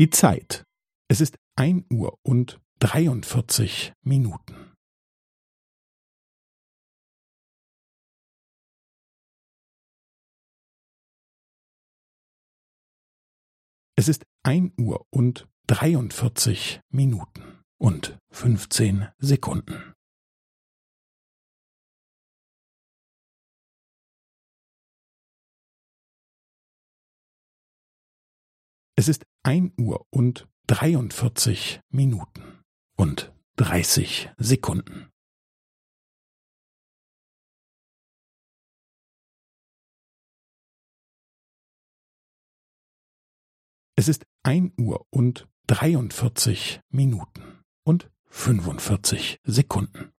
Die Zeit. Es ist ein Uhr und dreiundvierzig Minuten. Es ist ein Uhr und dreiundvierzig Minuten und fünfzehn Sekunden. Es ist ein Uhr und dreiundvierzig Minuten und dreißig Sekunden. Es ist ein Uhr und dreiundvierzig Minuten und fünfundvierzig Sekunden.